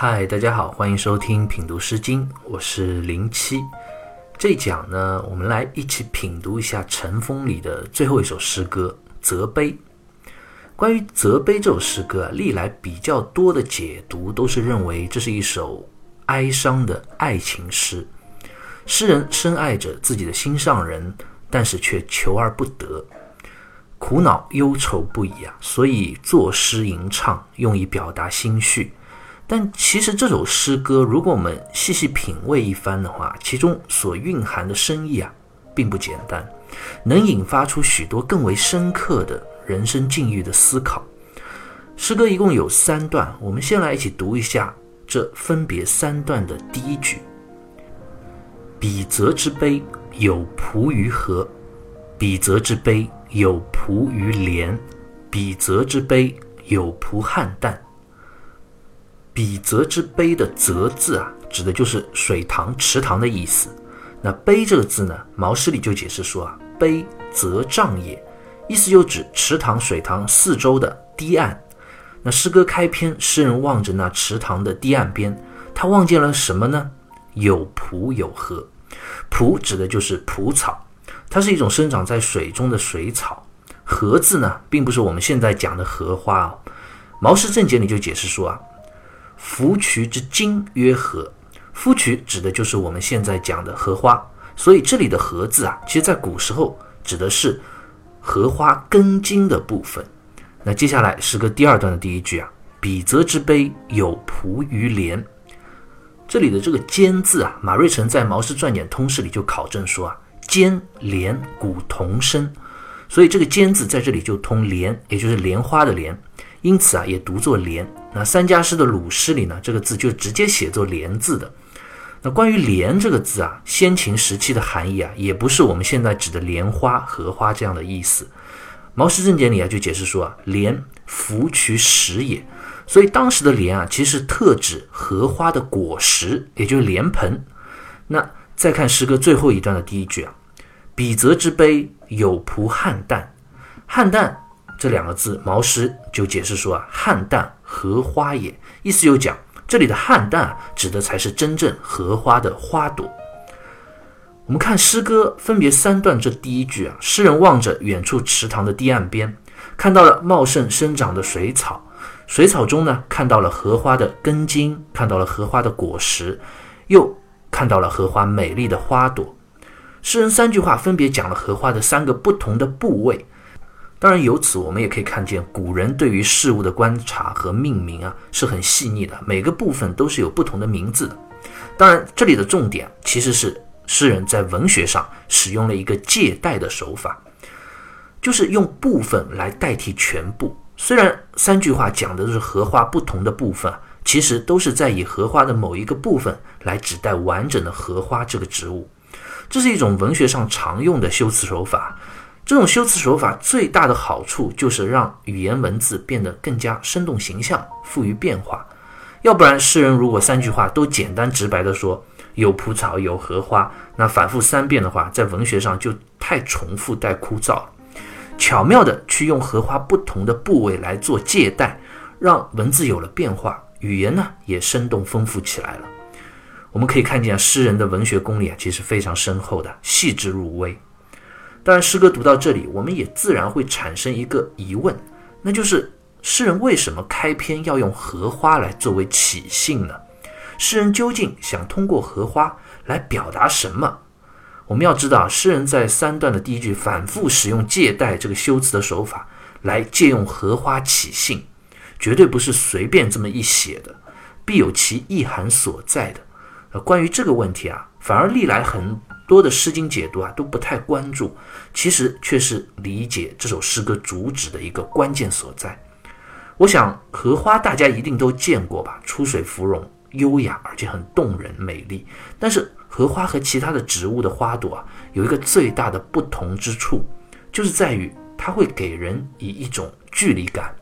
嗨，大家好，欢迎收听品读诗经，我是零七。这一讲呢，我们来一起品读一下《尘封》里的最后一首诗歌《责碑》。关于《责碑》这首诗歌啊，历来比较多的解读都是认为这是一首哀伤的爱情诗。诗人深爱着自己的心上人，但是却求而不得，苦恼忧愁不已啊，所以作诗吟唱，用以表达心绪。但其实这首诗歌，如果我们细细品味一番的话，其中所蕴含的深意啊，并不简单，能引发出许多更为深刻的人生境遇的思考。诗歌一共有三段，我们先来一起读一下这分别三段的第一句：“彼泽之悲，有仆于河；彼泽之悲，有仆于莲，彼泽之悲，有仆汉旦。”比泽之碑的泽字啊，指的就是水塘、池塘的意思。那碑这个字呢，毛诗里就解释说啊，碑泽障也，意思就指池塘、水塘四周的堤岸。那诗歌开篇，诗人望着那池塘的堤岸边，他望见了什么呢？有蒲有荷。蒲指的就是蒲草，它是一种生长在水中的水草。荷字呢，并不是我们现在讲的荷花啊。毛诗正解里就解释说啊。芙蕖之茎曰荷，芙蕖指的就是我们现在讲的荷花，所以这里的“荷”字啊，其实在古时候指的是荷花根茎的部分。那接下来诗歌第二段的第一句啊，“比泽之碑有仆于莲”，这里的这个“兼”字啊，马瑞辰在《毛氏传简通释》里就考证说啊，“兼莲古同声”，所以这个“兼”字在这里就通“莲”，也就是莲花的“莲”。因此啊，也读作莲。那三家诗的鲁诗里呢，这个字就直接写作莲字的。那关于莲这个字啊，先秦时期的含义啊，也不是我们现在指的莲花、荷花这样的意思。毛氏正典里啊就解释说啊，莲芙蕖实也。所以当时的莲啊，其实特指荷花的果实，也就是莲蓬。那再看诗歌最后一段的第一句啊，比泽之悲有仆汉旦，汉旦。这两个字，毛诗就解释说啊，汉淡荷花也，意思就讲这里的汉旦指的才是真正荷花的花朵。我们看诗歌分别三段，这第一句啊，诗人望着远处池塘的堤岸边，看到了茂盛生长的水草，水草中呢看到了荷花的根茎，看到了荷花的果实，又看到了荷花美丽的花朵。诗人三句话分别讲了荷花的三个不同的部位。当然，由此我们也可以看见，古人对于事物的观察和命名啊是很细腻的，每个部分都是有不同的名字的。当然，这里的重点其实是诗人在文学上使用了一个借代的手法，就是用部分来代替全部。虽然三句话讲的是荷花不同的部分，其实都是在以荷花的某一个部分来指代完整的荷花这个植物。这是一种文学上常用的修辞手法。这种修辞手法最大的好处就是让语言文字变得更加生动形象、富于变化。要不然，诗人如果三句话都简单直白地说有蒲草、有荷花，那反复三遍的话，在文学上就太重复、太枯燥了。巧妙地去用荷花不同的部位来做借代，让文字有了变化，语言呢也生动丰富起来了。我们可以看见诗人的文学功力啊，其实非常深厚的，细致入微。当然，诗歌读到这里，我们也自然会产生一个疑问，那就是诗人为什么开篇要用荷花来作为起兴呢？诗人究竟想通过荷花来表达什么？我们要知道，诗人在三段的第一句反复使用借代这个修辞的手法来借用荷花起兴，绝对不是随便这么一写的，必有其意涵所在的。呃，关于这个问题啊，反而历来很。多的诗经解读啊都不太关注，其实却是理解这首诗歌主旨的一个关键所在。我想荷花大家一定都见过吧，出水芙蓉，优雅而且很动人美丽。但是荷花和其他的植物的花朵啊，有一个最大的不同之处，就是在于它会给人以一种距离感。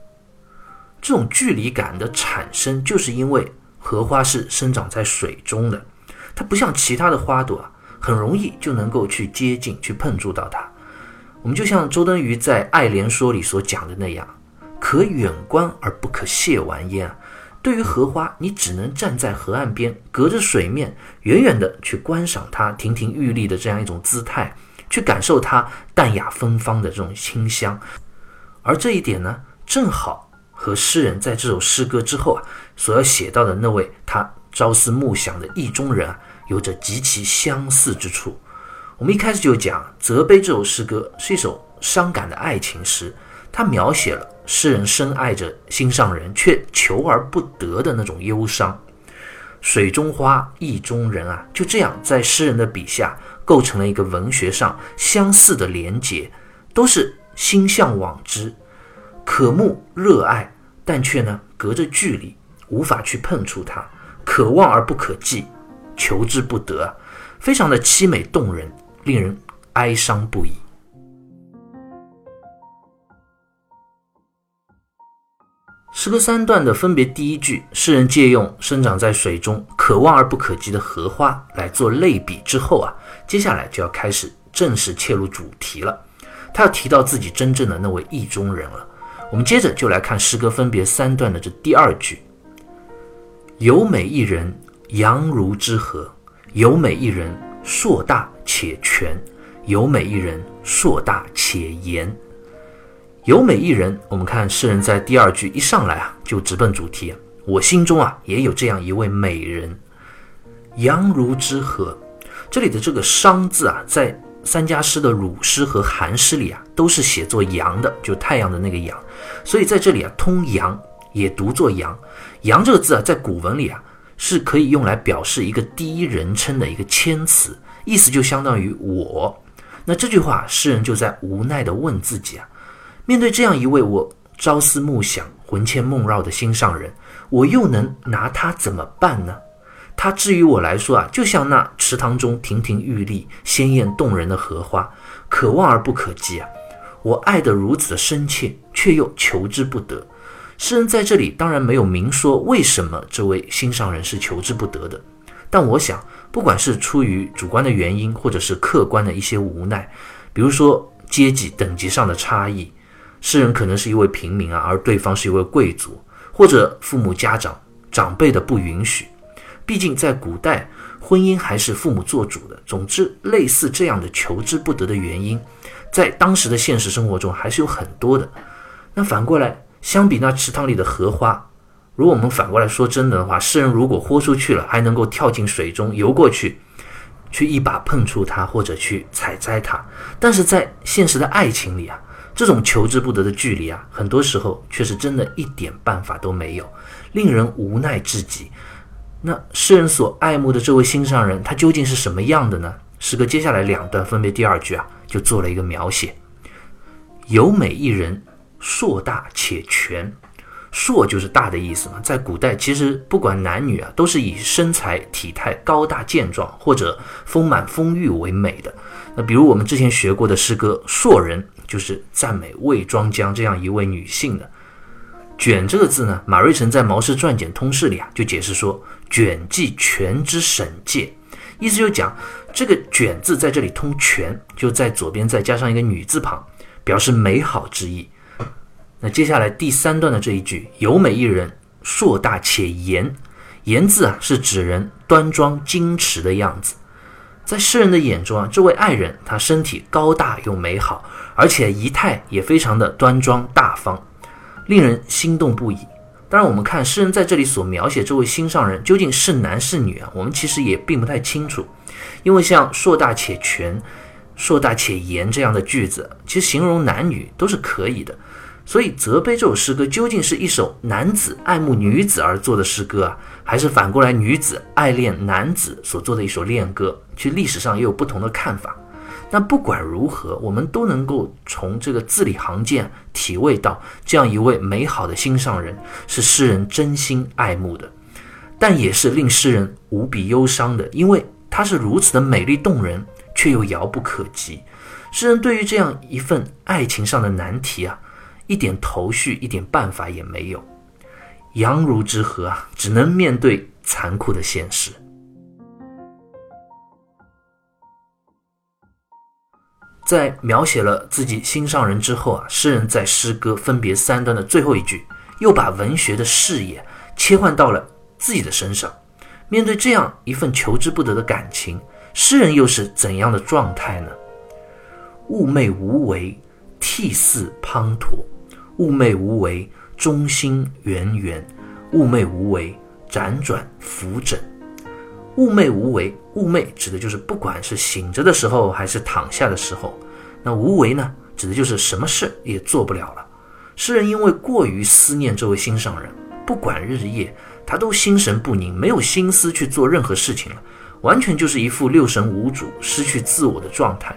这种距离感的产生，就是因为荷花是生长在水中的，它不像其他的花朵啊。很容易就能够去接近、去碰触到它。我们就像周敦颐在《爱莲说》里所讲的那样：“可远观而不可亵玩焉。”对于荷花，你只能站在河岸边，隔着水面，远远的去观赏它亭亭玉立的这样一种姿态，去感受它淡雅芬芳的这种清香。而这一点呢，正好和诗人在这首诗歌之后啊所要写到的那位他朝思暮想的意中人啊，有着极其相似之处。我们一开始就讲《责悲》这首诗歌是一首伤感的爱情诗，它描写了诗人深爱着心上人却求而不得的那种忧伤。水中花，意中人啊，就这样在诗人的笔下构成了一个文学上相似的连结，都是心向往之，渴慕热爱，但却呢隔着距离无法去碰触它，可望而不可及，求之不得，非常的凄美动人。令人哀伤不已。诗歌三段的分别第一句，诗人借用生长在水中、可望而不可及的荷花来做类比之后啊，接下来就要开始正式切入主题了。他要提到自己真正的那位意中人了。我们接着就来看诗歌分别三段的这第二句：有美一人，阳如之河；有美一人，硕大。且全，有美一人，硕大且严。有美一人，我们看诗人在第二句一上来啊，就直奔主题。我心中啊，也有这样一位美人，阳如之河。这里的这个“商”字啊，在三家诗的鲁诗和韩诗里啊，都是写作阳的，就太阳的那个阳。所以在这里啊，通阳也读作阳。阳这个字啊，在古文里啊，是可以用来表示一个第一人称的一个谦词。意思就相当于我，那这句话诗人就在无奈地问自己啊：面对这样一位我朝思暮想、魂牵梦绕的心上人，我又能拿他怎么办呢？他至于我来说啊，就像那池塘中亭亭玉立、鲜艳动人的荷花，可望而不可及啊！我爱得如此的深切，却又求之不得。诗人在这里当然没有明说为什么这位心上人是求之不得的，但我想。不管是出于主观的原因，或者是客观的一些无奈，比如说阶级等级上的差异，诗人可能是一位平民啊，而对方是一位贵族，或者父母家长长辈的不允许。毕竟在古代，婚姻还是父母做主的。总之，类似这样的求之不得的原因，在当时的现实生活中还是有很多的。那反过来，相比那池塘里的荷花。如果我们反过来说真的的话，诗人如果豁出去了，还能够跳进水中游过去，去一把碰触它，或者去采摘它。但是在现实的爱情里啊，这种求之不得的距离啊，很多时候却是真的一点办法都没有，令人无奈至极。那诗人所爱慕的这位心上人，他究竟是什么样的呢？诗歌接下来两段分别第二句啊，就做了一个描写：有美一人，硕大且全。硕就是大的意思嘛，在古代其实不管男女啊，都是以身材体态高大健壮或者丰满丰腴为美的。那比如我们之前学过的诗歌《硕人》，就是赞美魏庄姜这样一位女性的。卷这个字呢，马瑞辰在《毛氏传简通释》里啊就解释说，卷即全之省界，意思就讲这个卷字在这里通全，就在左边再加上一个女字旁，表示美好之意。那接下来第三段的这一句“有美一人，硕大且严”，“严”字啊是指人端庄矜持的样子。在诗人的眼中啊，这位爱人他身体高大又美好，而且仪态也非常的端庄大方，令人心动不已。当然，我们看诗人在这里所描写这位心上人究竟是男是女啊，我们其实也并不太清楚，因为像“硕大且全”“硕大且严”这样的句子，其实形容男女都是可以的。所以，责备这首诗歌究竟是一首男子爱慕女子而作的诗歌啊，还是反过来女子爱恋男子所做的一首恋歌？其实历史上也有不同的看法。但不管如何，我们都能够从这个字里行间体味到，这样一位美好的心上人是诗人真心爱慕的，但也是令诗人无比忧伤的，因为她是如此的美丽动人，却又遥不可及。诗人对于这样一份爱情上的难题啊。一点头绪，一点办法也没有。阳如之何啊，只能面对残酷的现实。在描写了自己心上人之后啊，诗人在诗歌分别三段的最后一句，又把文学的视野切换到了自己的身上。面对这样一份求之不得的感情，诗人又是怎样的状态呢？寤寐无为，涕泗滂沱；寤寐无为，中心圆圆；寤寐无为，辗转浮枕。寤寐无为，寤寐指的就是不管是醒着的时候还是躺下的时候。那无为呢，指的就是什么事也做不了了。诗人因为过于思念这位心上人，不管日夜，他都心神不宁，没有心思去做任何事情了，完全就是一副六神无主、失去自我的状态。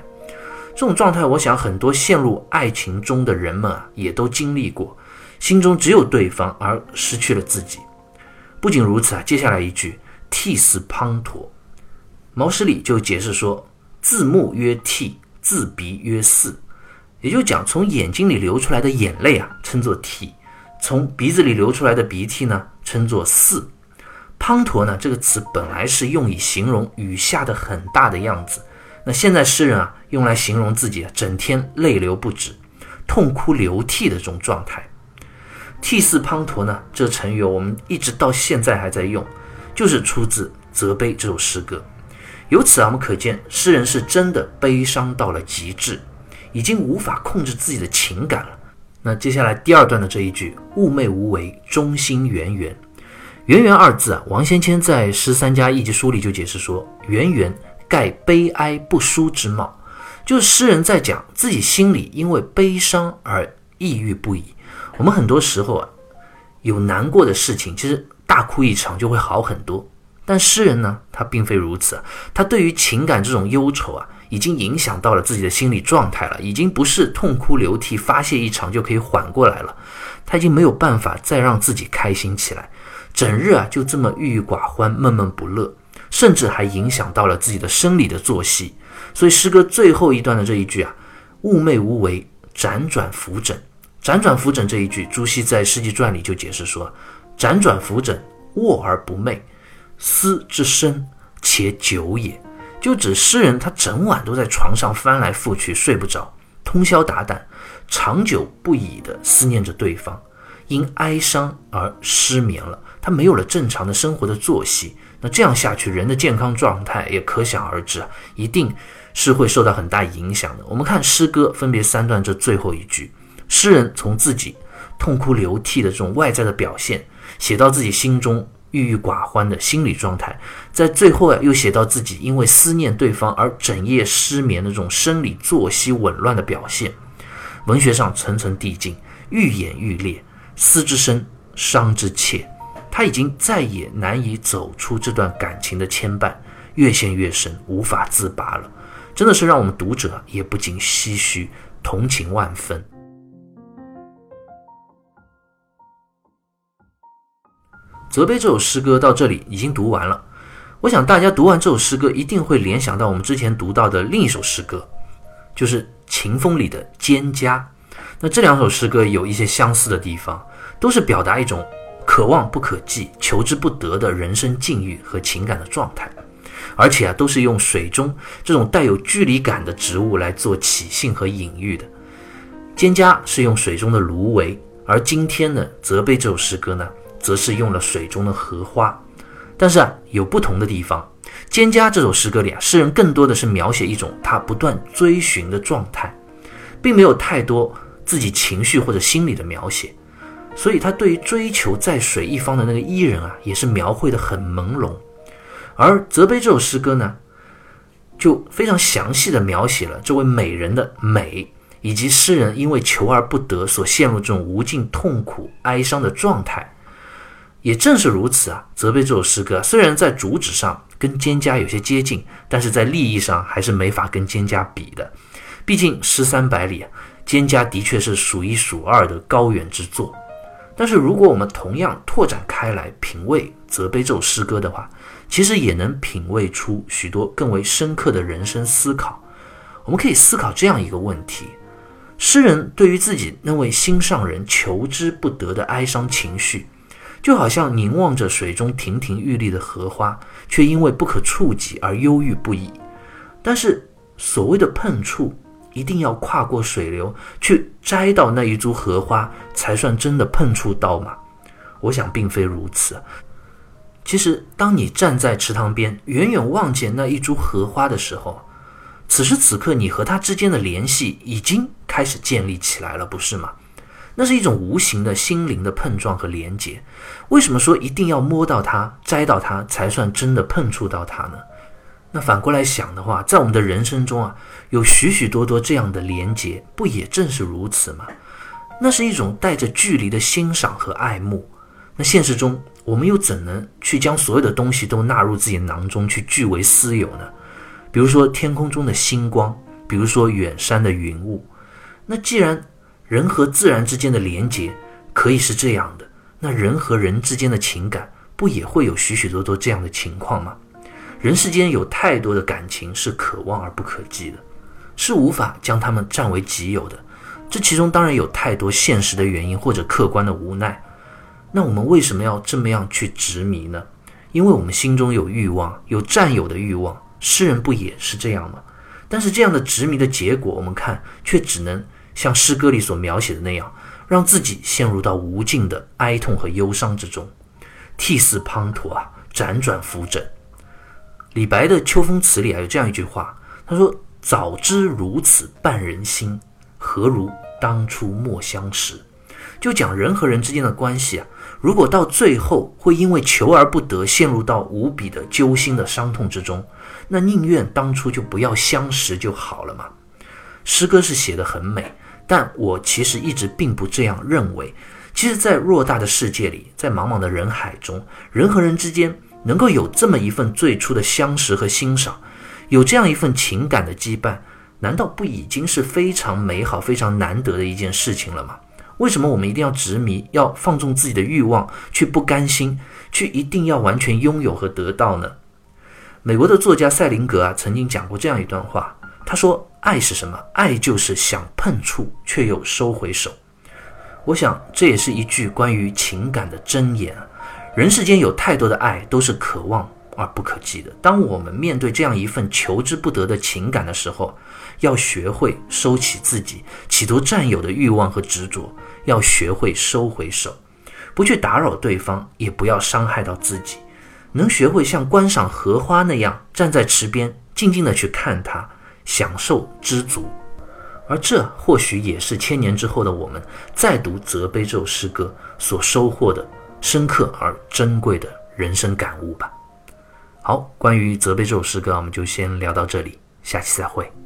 这种状态，我想很多陷入爱情中的人们啊，也都经历过，心中只有对方，而失去了自己。不仅如此啊，接下来一句“涕泗滂沱”，毛诗里就解释说：“自目曰涕，自鼻曰泗。”也就讲从眼睛里流出来的眼泪啊，称作涕；从鼻子里流出来的鼻涕呢，称作泗。滂沱呢，这个词本来是用以形容雨下的很大的样子。那现在诗人啊，用来形容自己整天泪流不止、痛哭流涕的这种状态。涕泗滂沱呢，这成语我们一直到现在还在用，就是出自《责悲》这首诗歌。由此啊，我们可见诗人是真的悲伤到了极致，已经无法控制自己的情感了。那接下来第二段的这一句“寤寐无为，中心圆圆”，“圆圆”二字啊，王先谦在《诗三家一集书》里就解释说：“圆圆。”盖悲哀不舒之貌，就是诗人在讲自己心里因为悲伤而抑郁不已。我们很多时候啊，有难过的事情，其实大哭一场就会好很多。但诗人呢，他并非如此，他对于情感这种忧愁啊，已经影响到了自己的心理状态了，已经不是痛哭流涕发泄一场就可以缓过来了。他已经没有办法再让自己开心起来，整日啊就这么郁郁寡欢、闷闷不乐。甚至还影响到了自己的生理的作息，所以诗歌最后一段的这一句啊，“寤寐无为，辗转浮枕”，辗转浮枕这一句，朱熹在《诗集传》里就解释说：“辗转浮枕，卧而不寐，思之深，且久也。”就指诗人他整晚都在床上翻来覆去，睡不着，通宵达旦，长久不已地思念着对方，因哀伤而失眠了，他没有了正常的生活的作息。那这样下去，人的健康状态也可想而知啊，一定是会受到很大影响的。我们看诗歌分别三段这最后一句，诗人从自己痛哭流涕的这种外在的表现，写到自己心中郁郁寡欢的心理状态，在最后啊又写到自己因为思念对方而整夜失眠的这种生理作息紊乱的表现。文学上层层递进，愈演愈烈，思之深，伤之切。他已经再也难以走出这段感情的牵绊，越陷越深，无法自拔了。真的是让我们读者也不禁唏嘘，同情万分。责备这首诗歌到这里已经读完了，我想大家读完这首诗歌，一定会联想到我们之前读到的另一首诗歌，就是《秦风》里的《蒹葭》。那这两首诗歌有一些相似的地方，都是表达一种。可望不可及、求之不得的人生境遇和情感的状态，而且啊，都是用水中这种带有距离感的植物来做起兴和隐喻的。蒹葭是用水中的芦苇，而今天呢，泽被这首诗歌呢，则是用了水中的荷花。但是啊，有不同的地方。蒹葭这首诗歌里啊，诗人更多的是描写一种他不断追寻的状态，并没有太多自己情绪或者心理的描写。所以他对于追求在水一方的那个伊人啊，也是描绘的很朦胧。而责悲这首诗歌呢，就非常详细的描写了这位美人的美，以及诗人因为求而不得所陷入这种无尽痛苦哀伤的状态。也正是如此啊，责备这首诗歌虽然在主旨上跟蒹葭有些接近，但是在立意上还是没法跟蒹葭比的。毕竟诗三百里啊，蒹葭的确是数一数二的高远之作。但是，如果我们同样拓展开来品味《责悲》这首诗歌的话，其实也能品味出许多更为深刻的人生思考。我们可以思考这样一个问题：诗人对于自己那位心上人求之不得的哀伤情绪，就好像凝望着水中亭亭玉立的荷花，却因为不可触及而忧郁不已。但是，所谓的碰触，一定要跨过水流去摘到那一株荷花，才算真的碰触到吗？我想并非如此。其实，当你站在池塘边，远远望见那一株荷花的时候，此时此刻，你和它之间的联系已经开始建立起来了，不是吗？那是一种无形的心灵的碰撞和连接。为什么说一定要摸到它、摘到它才算真的碰触到它呢？那反过来想的话，在我们的人生中啊，有许许多多这样的连接，不也正是如此吗？那是一种带着距离的欣赏和爱慕。那现实中，我们又怎能去将所有的东西都纳入自己囊中去据为私有呢？比如说天空中的星光，比如说远山的云雾。那既然人和自然之间的连结可以是这样的，那人和人之间的情感不也会有许许多多这样的情况吗？人世间有太多的感情是可望而不可及的，是无法将它们占为己有的。这其中当然有太多现实的原因或者客观的无奈。那我们为什么要这么样去执迷呢？因为我们心中有欲望，有占有的欲望。诗人不也是这样吗？但是这样的执迷的结果，我们看却只能像诗歌里所描写的那样，让自己陷入到无尽的哀痛和忧伤之中，涕泗滂沱啊，辗转浮枕。李白的《秋风词》里啊有这样一句话，他说：“早知如此绊人心，何如当初莫相识。”就讲人和人之间的关系啊，如果到最后会因为求而不得，陷入到无比的揪心的伤痛之中，那宁愿当初就不要相识就好了嘛。诗歌是写的很美，但我其实一直并不这样认为。其实，在偌大的世界里，在茫茫的人海中，人和人之间能够有这么一份最初的相识和欣赏，有这样一份情感的羁绊，难道不已经是非常美好、非常难得的一件事情了吗？为什么我们一定要执迷，要放纵自己的欲望，去不甘心，去一定要完全拥有和得到呢？美国的作家塞林格啊，曾经讲过这样一段话，他说：“爱是什么？爱就是想碰触却又收回手。”我想这也是一句关于情感的箴言。人世间有太多的爱都是可望而不可及的。当我们面对这样一份求之不得的情感的时候，要学会收起自己企图占有的欲望和执着。要学会收回手，不去打扰对方，也不要伤害到自己。能学会像观赏荷花那样站在池边，静静地去看它，享受知足。而这或许也是千年之后的我们再读《责悲》这首诗歌所收获的深刻而珍贵的人生感悟吧。好，关于《责悲》这首诗歌，我们就先聊到这里，下期再会。